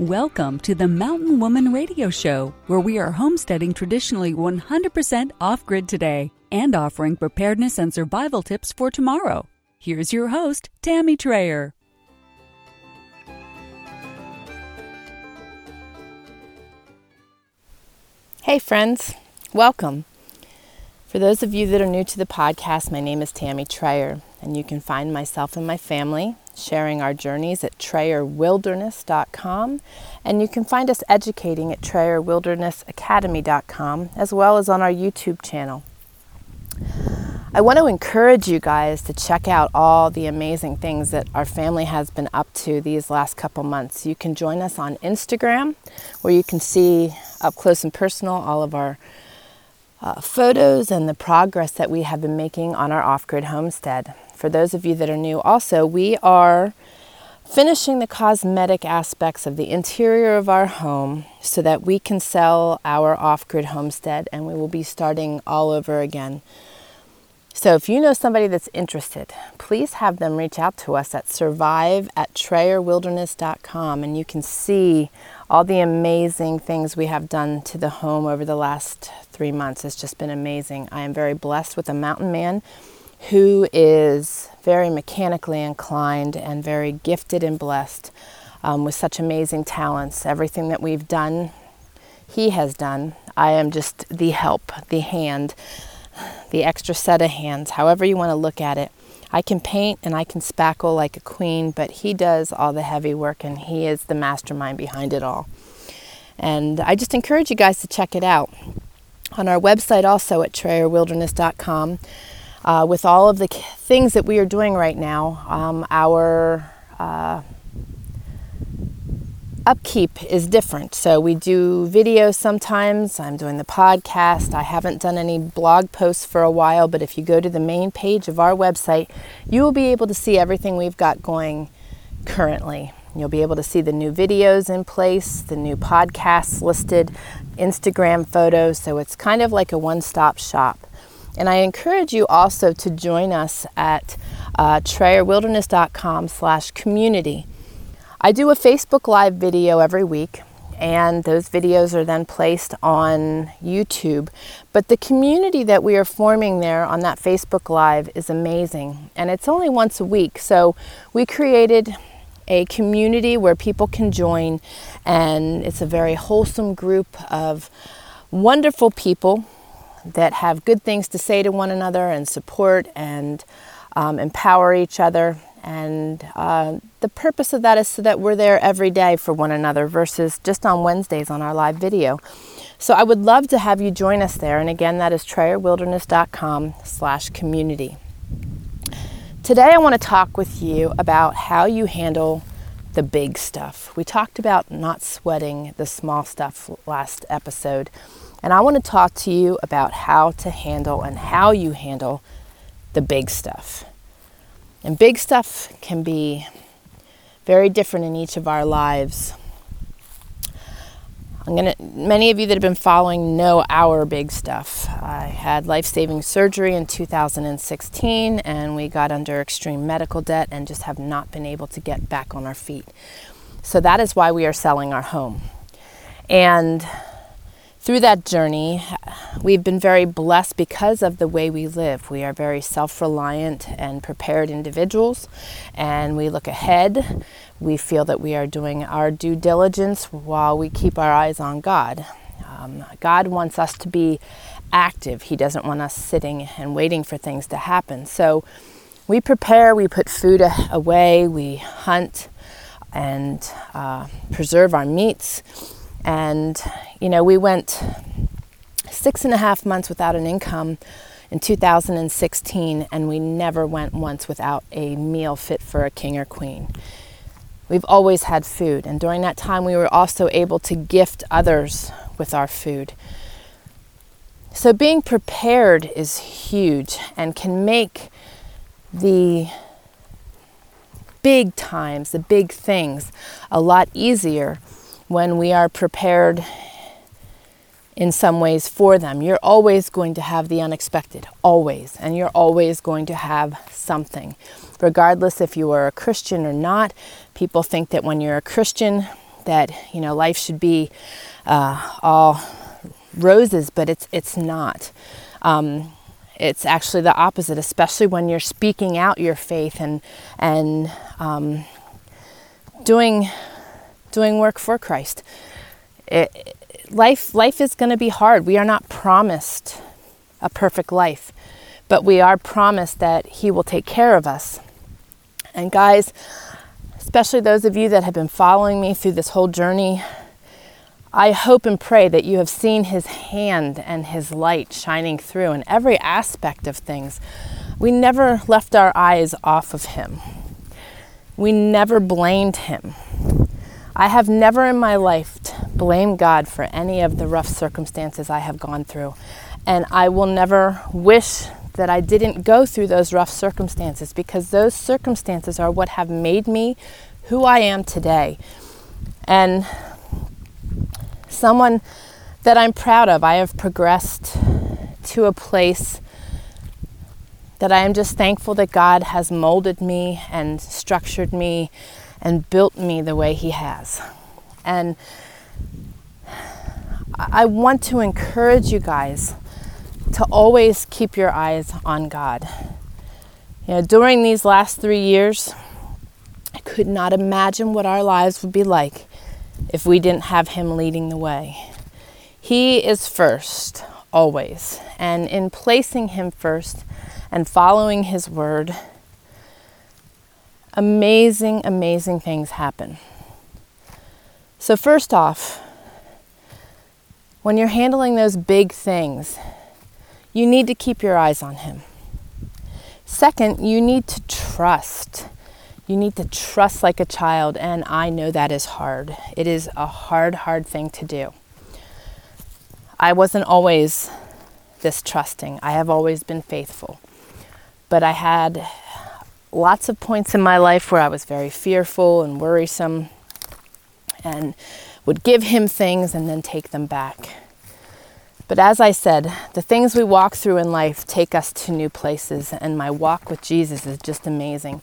Welcome to the Mountain Woman Radio Show, where we are homesteading traditionally 100% off grid today and offering preparedness and survival tips for tomorrow. Here's your host, Tammy Trayer. Hey, friends, welcome. For those of you that are new to the podcast, my name is Tammy Trayer, and you can find myself and my family sharing our journeys at TrayerWilderness.com, and you can find us educating at TrayerWildernessAcademy.com, as well as on our YouTube channel. I want to encourage you guys to check out all the amazing things that our family has been up to these last couple months. You can join us on Instagram, where you can see up close and personal all of our uh, photos and the progress that we have been making on our off grid homestead for those of you that are new, also, we are finishing the cosmetic aspects of the interior of our home so that we can sell our off grid homestead and we will be starting all over again. So, if you know somebody that's interested, please have them reach out to us at survive at trayerwilderness.com and you can see all the amazing things we have done to the home over the last three months. has just been amazing. I am very blessed with a mountain man who is very mechanically inclined and very gifted and blessed um, with such amazing talents. Everything that we've done, he has done. I am just the help, the hand, the extra set of hands, however you want to look at it. I can paint and I can spackle like a queen, but he does all the heavy work and he is the mastermind behind it all. And I just encourage you guys to check it out. On our website, also at trayerwilderness.com, uh, with all of the things that we are doing right now, um, our uh, upkeep is different. So we do videos sometimes. I'm doing the podcast. I haven't done any blog posts for a while, but if you go to the main page of our website, you will be able to see everything we've got going currently. You'll be able to see the new videos in place, the new podcasts listed, Instagram photos. So it's kind of like a one stop shop. And I encourage you also to join us at uh, trayerwilderness.com slash community. I do a Facebook Live video every week, and those videos are then placed on YouTube. But the community that we are forming there on that Facebook Live is amazing, and it's only once a week. So we created a community where people can join, and it's a very wholesome group of wonderful people that have good things to say to one another and support and um, empower each other. And uh, the purpose of that is so that we're there every day for one another versus just on Wednesdays on our live video. So I would love to have you join us there. And again, that is trayerwilderness.com slash community. Today I want to talk with you about how you handle the big stuff. We talked about not sweating the small stuff last episode. And I want to talk to you about how to handle and how you handle the big stuff. And big stuff can be very different in each of our lives. I'm gonna. Many of you that have been following know our big stuff. I had life-saving surgery in 2016, and we got under extreme medical debt and just have not been able to get back on our feet. So that is why we are selling our home. And through that journey, we've been very blessed because of the way we live. We are very self reliant and prepared individuals, and we look ahead. We feel that we are doing our due diligence while we keep our eyes on God. Um, God wants us to be active, He doesn't want us sitting and waiting for things to happen. So we prepare, we put food away, we hunt and uh, preserve our meats. And, you know, we went six and a half months without an income in 2016, and we never went once without a meal fit for a king or queen. We've always had food, and during that time, we were also able to gift others with our food. So, being prepared is huge and can make the big times, the big things, a lot easier when we are prepared in some ways for them. You're always going to have the unexpected, always, and you're always going to have something. Regardless if you are a Christian or not, people think that when you're a Christian, that you know life should be uh, all roses, but it's it's not. Um, it's actually the opposite, especially when you're speaking out your faith and and um, doing doing work for Christ. It, life life is going to be hard. We are not promised a perfect life, but we are promised that He will take care of us. And guys, especially those of you that have been following me through this whole journey, I hope and pray that you have seen His hand and His light shining through in every aspect of things. We never left our eyes off of Him. We never blamed Him. I have never in my life blamed God for any of the rough circumstances I have gone through. And I will never wish that I didn't go through those rough circumstances because those circumstances are what have made me who I am today. And someone that I'm proud of, I have progressed to a place that I am just thankful that God has molded me and structured me and built me the way He has. And I want to encourage you guys to always keep your eyes on God. You know, during these last three years, I could not imagine what our lives would be like if we didn't have Him leading the way. He is first, always. And in placing Him first and following His word, amazing, amazing things happen. So, first off, when you're handling those big things, you need to keep your eyes on Him. Second, you need to trust. You need to trust like a child, and I know that is hard. It is a hard, hard thing to do. I wasn't always this trusting, I have always been faithful. But I had lots of points in my life where I was very fearful and worrisome and would give him things and then take them back. But as I said, the things we walk through in life take us to new places, and my walk with Jesus is just amazing.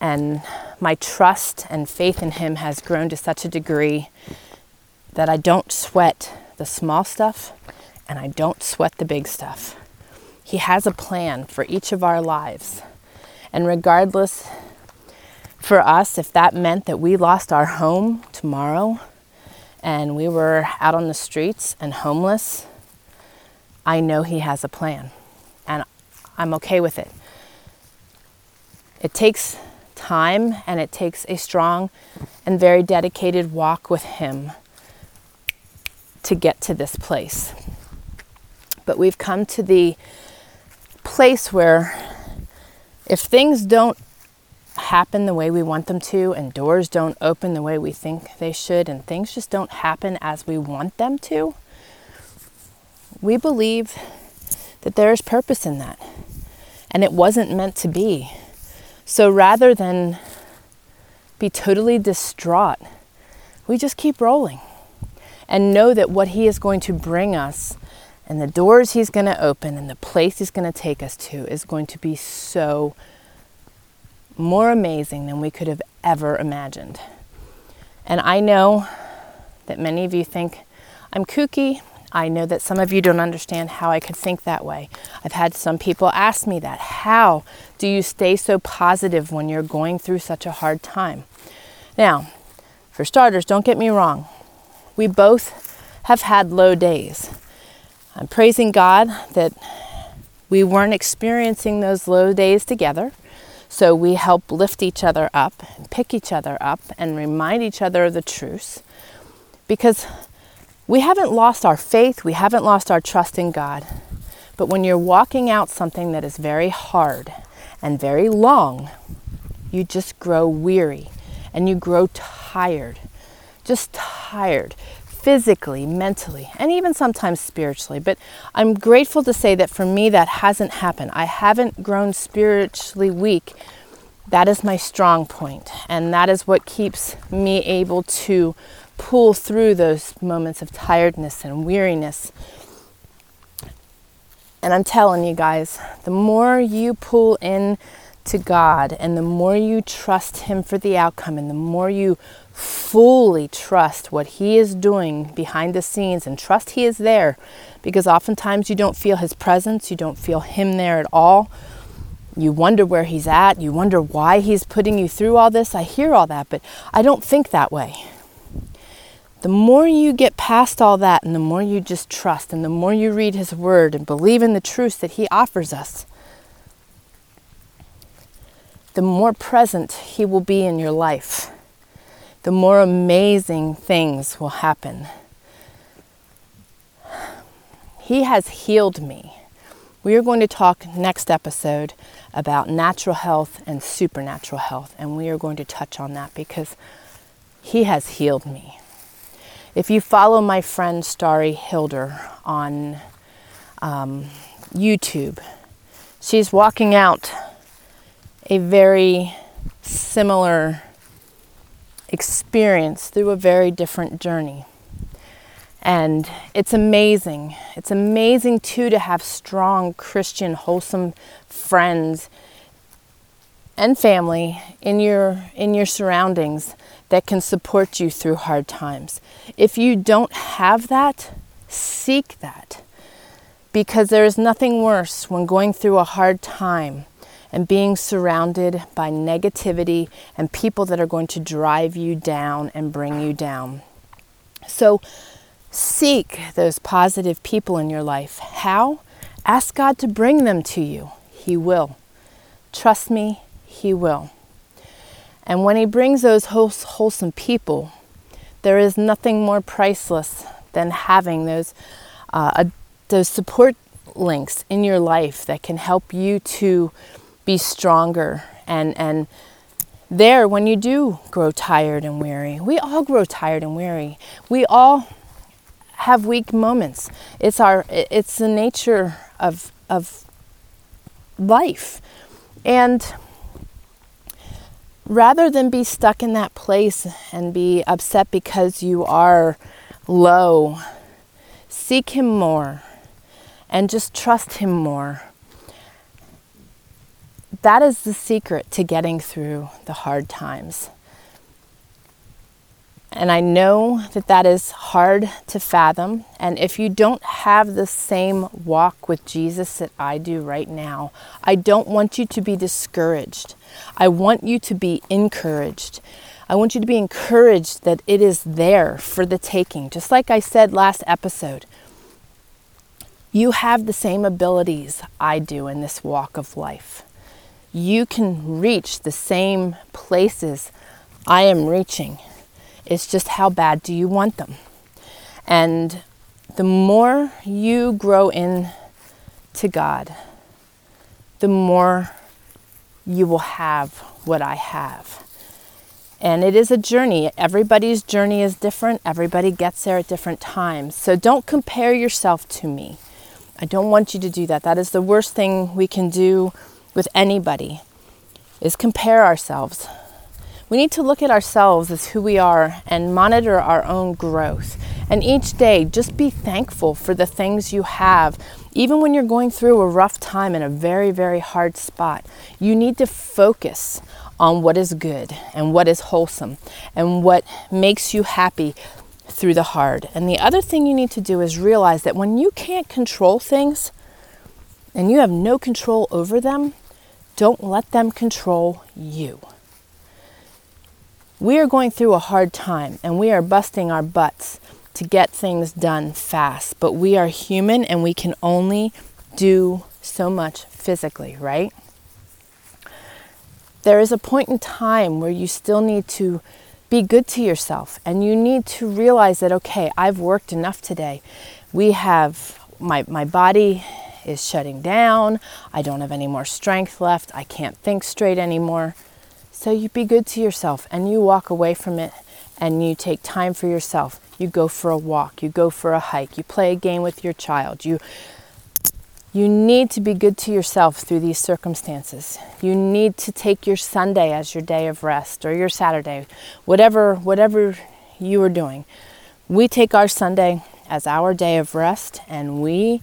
And my trust and faith in Him has grown to such a degree that I don't sweat the small stuff and I don't sweat the big stuff. He has a plan for each of our lives. And regardless for us, if that meant that we lost our home tomorrow and we were out on the streets and homeless, I know He has a plan and I'm okay with it. It takes time and it takes a strong and very dedicated walk with Him to get to this place. But we've come to the place where if things don't happen the way we want them to, and doors don't open the way we think they should, and things just don't happen as we want them to, we believe that there is purpose in that. And it wasn't meant to be. So rather than be totally distraught, we just keep rolling and know that what He is going to bring us and the doors He's going to open and the place He's going to take us to is going to be so more amazing than we could have ever imagined. And I know that many of you think I'm kooky. I know that some of you don't understand how I could think that way. I've had some people ask me that. How do you stay so positive when you're going through such a hard time? Now, for starters, don't get me wrong. We both have had low days. I'm praising God that we weren't experiencing those low days together So we help lift each other up, pick each other up, and remind each other of the truth. Because we haven't lost our faith, we haven't lost our trust in God. But when you're walking out something that is very hard and very long, you just grow weary and you grow tired. Just tired physically, mentally, and even sometimes spiritually. But I'm grateful to say that for me, that hasn't happened. I haven't grown spiritually weak. That is my strong point, and that is what keeps me able to pull through those moments of tiredness and weariness. And I'm telling you guys, the more you pull in to God and the more you trust Him for the outcome and the more you fully trust what He is doing behind the scenes and trust He is there because oftentimes you don't feel His presence, you don't feel Him there at all. You wonder where He's at, you wonder why He's putting you through all this. I hear all that, but I don't think that way. The more you get past all that and the more you just trust and the more you read His Word and believe in the truths that He offers us, the more present He will be in your life the more amazing things will happen. He has healed me. We are going to talk next episode about natural health and supernatural health, and we are going to touch on that because He has healed me. If you follow my friend Starry Hilder on um, YouTube, she's walking out a very similar experience through a very different journey. And it's amazing. It's amazing too to have strong Christian, wholesome friends and family in your in your surroundings that can support you through hard times. If you don't have that, seek that. Because there is nothing worse when going through a hard time and being surrounded by negativity and people that are going to drive you down and bring you down. So seek those positive people in your life. How? Ask God to bring them to you. He will. Trust me, He will. And when He brings those wholesome people, there is nothing more priceless than having those, uh, those support links in your life that can help you to be stronger. And and there when you do grow tired and weary we all grow tired and weary. We all have weak moments. It's our it's the nature of of life. And rather than be stuck in that place and be upset because you are low seek him more and just trust him more that is the secret to getting through the hard times. And I know that that is hard to fathom. And if you don't have the same walk with Jesus that I do right now, I don't want you to be discouraged. I want you to be encouraged. I want you to be encouraged that it is there for the taking. Just like I said last episode, you have the same abilities I do in this walk of life you can reach the same places I am reaching. It's just how bad do you want them? And the more you grow in to God, the more you will have what I have. And it is a journey. Everybody's journey is different. Everybody gets there at different times. So don't compare yourself to me. I don't want you to do that. That is the worst thing we can do with anybody is compare ourselves. We need to look at ourselves as who we are and monitor our own growth. And each day, just be thankful for the things you have. Even when you're going through a rough time in a very, very hard spot, you need to focus on what is good and what is wholesome and what makes you happy through the hard. And the other thing you need to do is realize that when you can't control things and you have no control over them, don't let them control you. We are going through a hard time and we are busting our butts to get things done fast, but we are human and we can only do so much physically, right? there is a point in time where you still need to be good to yourself and you need to realize that, okay, I've worked enough today. We have, my, my body is shutting down. I don't have any more strength left. I can't think straight anymore. So you be good to yourself and you walk away from it and you take time for yourself. You go for a walk, you go for a hike, you play a game with your child. You you need to be good to yourself through these circumstances. You need to take your Sunday as your day of rest or your Saturday, whatever whatever you are doing. We take our Sunday as our day of rest and we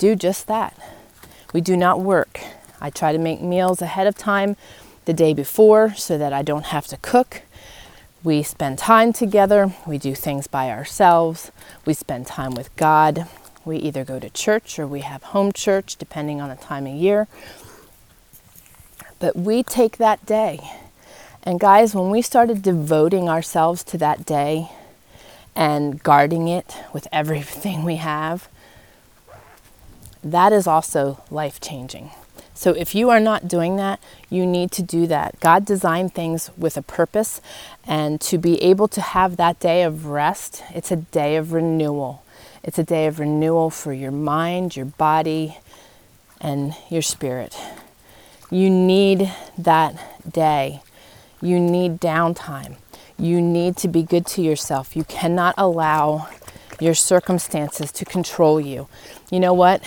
do just that. We do not work. I try to make meals ahead of time the day before so that I don't have to cook. We spend time together. We do things by ourselves. We spend time with God. We either go to church or we have home church, depending on the time of year. But we take that day. And guys, when we started devoting ourselves to that day and guarding it with everything we have, that is also life changing. So if you are not doing that, you need to do that. God designed things with a purpose, and to be able to have that day of rest, it's a day of renewal. It's a day of renewal for your mind, your body, and your spirit. You need that day. You need downtime. You need to be good to yourself. You cannot allow your circumstances to control you. You know what?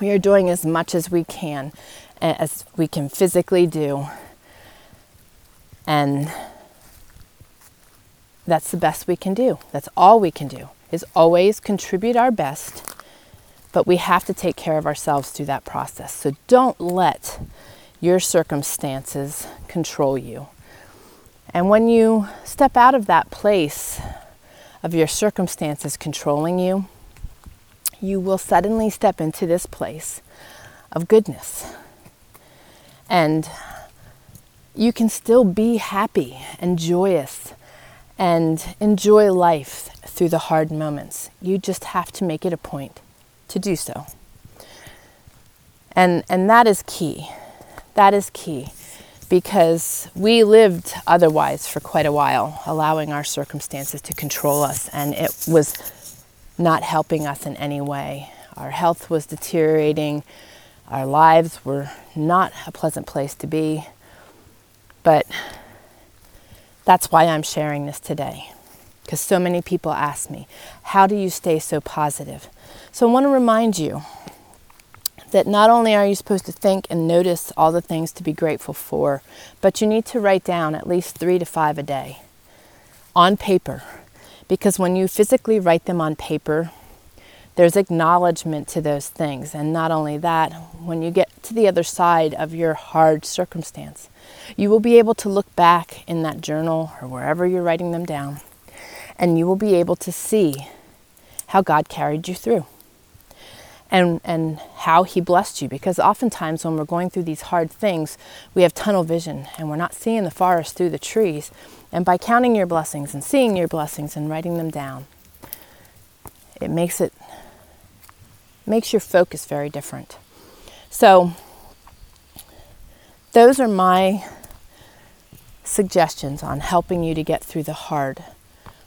We are doing as much as we can, as we can physically do. And that's the best we can do. That's all we can do, is always contribute our best, but we have to take care of ourselves through that process. So don't let your circumstances control you. And when you step out of that place of your circumstances controlling you, you will suddenly step into this place of goodness. And you can still be happy and joyous and enjoy life through the hard moments. You just have to make it a point to do so. And, and that is key. That is key because we lived otherwise for quite a while, allowing our circumstances to control us, and it was not helping us in any way. Our health was deteriorating. Our lives were not a pleasant place to be. But that's why I'm sharing this today. Because so many people ask me, how do you stay so positive? So I want to remind you that not only are you supposed to think and notice all the things to be grateful for, but you need to write down at least three to five a day on paper because when you physically write them on paper, there's acknowledgement to those things. And not only that, when you get to the other side of your hard circumstance, you will be able to look back in that journal or wherever you're writing them down, and you will be able to see how God carried you through and, and how He blessed you. Because oftentimes, when we're going through these hard things, we have tunnel vision and we're not seeing the forest through the trees. And by counting your blessings and seeing your blessings and writing them down, it makes it makes your focus very different. So those are my suggestions on helping you to get through the hard,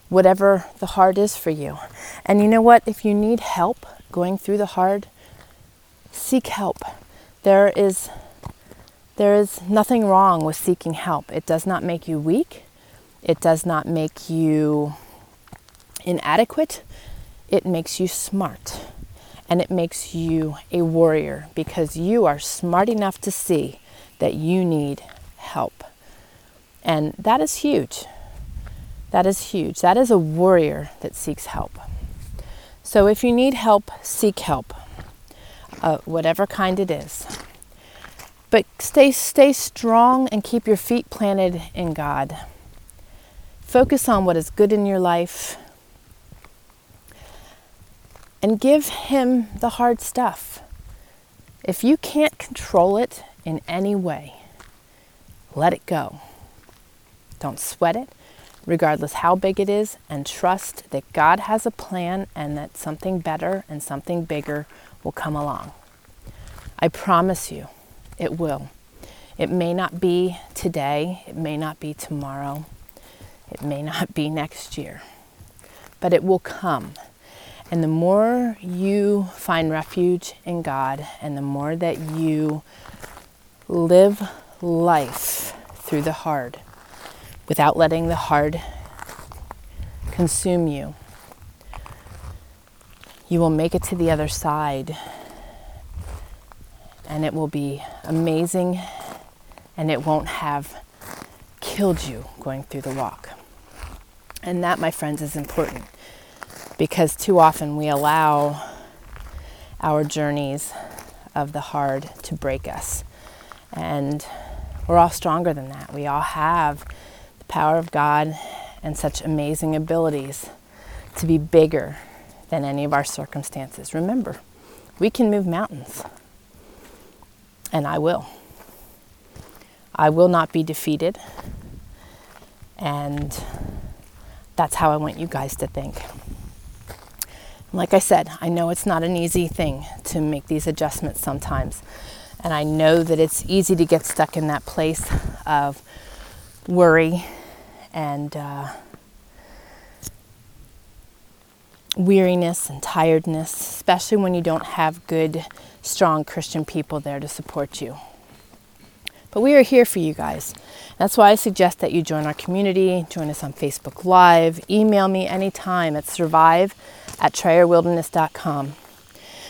whatever the hard is for you. And you know what? If you need help going through the hard, seek help. There is there is nothing wrong with seeking help. It does not make you weak. It does not make you inadequate. It makes you smart. And it makes you a warrior because you are smart enough to see that you need help. And that is huge. That is huge. That is a warrior that seeks help. So if you need help, seek help, uh, whatever kind it is. But stay, stay strong and keep your feet planted in God. Focus on what is good in your life and give Him the hard stuff. If you can't control it in any way, let it go. Don't sweat it, regardless how big it is, and trust that God has a plan and that something better and something bigger will come along. I promise you, it will. It may not be today, it may not be tomorrow, it may not be next year, but it will come. And the more you find refuge in God and the more that you live life through the hard without letting the hard consume you, you will make it to the other side and it will be amazing and it won't have killed you going through the walk. And that, my friends, is important because too often we allow our journeys of the hard to break us. And we're all stronger than that. We all have power of God and such amazing abilities to be bigger than any of our circumstances. Remember, we can move mountains, and I will. I will not be defeated, and that's how I want you guys to think. Like I said, I know it's not an easy thing to make these adjustments sometimes. And I know that it's easy to get stuck in that place of worry and uh, weariness and tiredness, especially when you don't have good, strong Christian people there to support you. But we are here for you guys. That's why I suggest that you join our community, join us on Facebook Live, email me anytime at survive at trayerwilderness.com.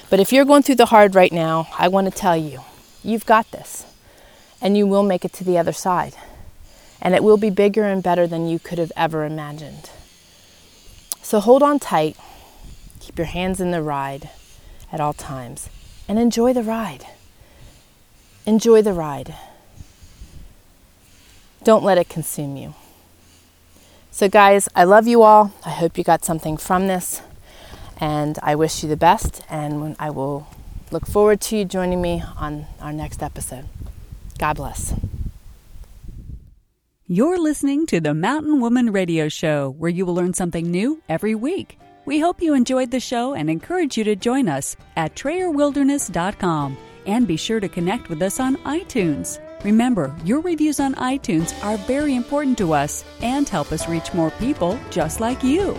But if you're going through the hard right now, I want to tell you, you've got this. And you will make it to the other side. And it will be bigger and better than you could have ever imagined. So hold on tight, keep your hands in the ride at all times, and enjoy the ride. Enjoy the ride. Don't let it consume you. So, guys, I love you all. I hope you got something from this. And I wish you the best. And I will look forward to you joining me on our next episode. God bless. You're listening to the Mountain Woman Radio Show, where you will learn something new every week. We hope you enjoyed the show and encourage you to join us at TrayerWilderness.com and be sure to connect with us on iTunes. Remember, your reviews on iTunes are very important to us and help us reach more people just like you.